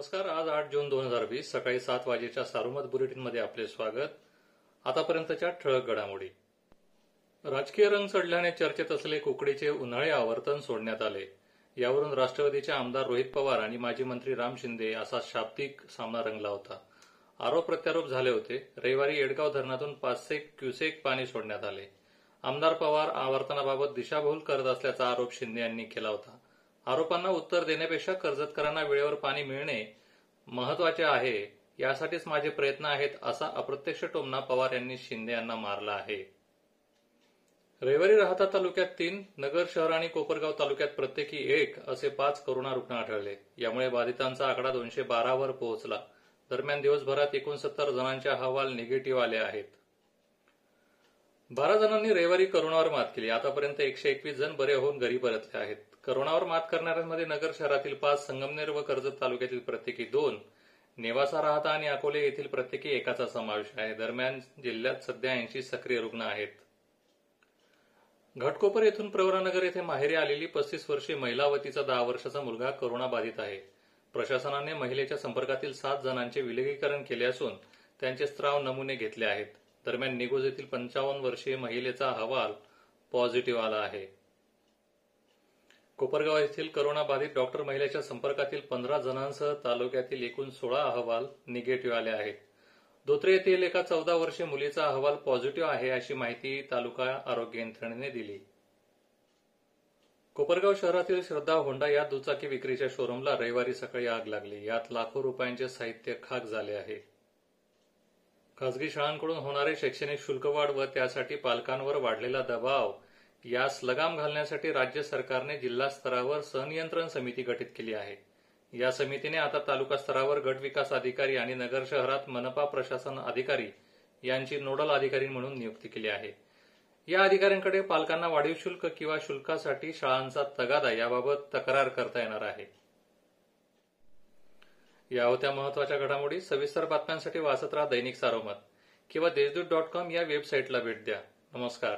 नमस्कार आज आठ जून दोन हजार वीस सकाळी सात वाजेच्या सारोमत बुलेटिनमध्ये आपले स्वागत. आतापर्यंतच्या ठळक घडामोडी. राजकीय रंग चढल्याने चर्चेत असले कुकडीचे उन्हाळी आवर्तन सोडण्यात आले. यावरून राष्ट्रवादीचे आमदार रोहित पवार आणि माजी मंत्री राम शिंदे असा शाब्दिक सामना रंगला होता. आरोप प्रत्यारोप झाले होते. रविवारी येडगाव धरणातून पाचशे क्युसेक पाणी सोडण्यात आले. आमदार पवार आवर्तनाबाबत दिशाभूल करत असल्याचा आरोप शिंदे यांनी केला होता. आरोपांना उत्तर देण्यापेक्षा कर्जतकरांना वेळेवर पाणी मिळणे महत्त्वाचे आहे. यासाठीच माझे प्रयत्न आहेत असा अप्रत्यक्ष टोमना पवार यांनी शिंदे यांना मारला आहे. रविवारी राहता तालुक्यात तीन नगर शहर आणि कोपरगाव तालुक्यात प्रत्येकी एक असे पाच करोना रुग्ण आढळले. यामुळे बाधितांचा आकडा दोनशे बारावर पोहोचला. दरम्यान दिवसभरात एकोणसत्तर जणांचे अहवाल निगेटिव्ह आले आहेत. बारा जणांनी रविवारी करोनावर मात केली. आतापर्यंत एकशे एकवीस जण बरे होऊन घरी परतले आहेत. करोनावर मात करणाऱ्यांमध्ये नगर शहरातील पाच संगमनेर व कर्जत तालुक्यातील प्रत्येकी दोन नेवासा राहता आणि अकोले येथील प्रत्येकी एकाचा समावेश आहे. दरम्यान जिल्ह्यात सध्या ऐंशी सक्रिय रुग्ण आहेत. घटकोपर येथून प्रवरानगर येथे माहेरी आलेली पस्तीस वर्षीय महिला व तिचा दहा वर्षाचा मुलगा करोना बाधित आहे. प्रशासनाने महिलेच्या संपर्कातील सात जणांचे विलगीकरण केले असून त्यांचे स्त्राव नमुने घेतले आहेत. दरम्यान निगोज येथील पंचावन्न वर्षीय महिलेचा अहवाल पॉझिटिव्ह आला आहे. कोपरगाव येथील करोना बाधित डॉक्टर महिलेच्या संपर्कातील पंधरा जणांसह तालुक्यातील एकूण सोळा अहवाल निगेटिव्ह आले आहेत. धोत्रे येथील एका चौदा वर्षीय मुलीचा अहवाल पॉझिटिव्ह आहे अशी माहिती तालुका आरोग्य यंत्रणेने दिली. कोपरगाव शहरातील श्रद्धा होंडा या दुचाकी विक्रीच्या शोरूमला रविवारी सकाळी आग लागली. यात लाखो रुपयांचे साहित्य खाक झाले आहे. खासगी शाळांकडून होणारे शैक्षणिक शुल्कवाढ व त्यासाठी पालकांवर वाढलेला दबाव यास लगाम घालण्यासाठी राज्य सरकारने जिल्हा स्तरावर संनियंत्रण समिती गठीत केली आहे. या समितीने आता तालुका स्तरावर गट विकास अधिकारी आणि नगर शहरात मनपा प्रशासन अधिकारी यांची नोडल अधिकारी म्हणून नियुक्ती केली आहे. या अधिकाऱ्यांकडे पालकांना वाढीव शुल्क किंवा शुल्कासाठी शाळांचा तगादा याबाबत तक्रार करता येणार आहे. या होत्या महत्त्वाच्या घडामोडी. सविस्तर बातम्यांसाठी वाचत राहा दैनिक सारोमत किंवा देशदूत डॉट कॉम या वेबसाईटला भेट द्या. नमस्कार.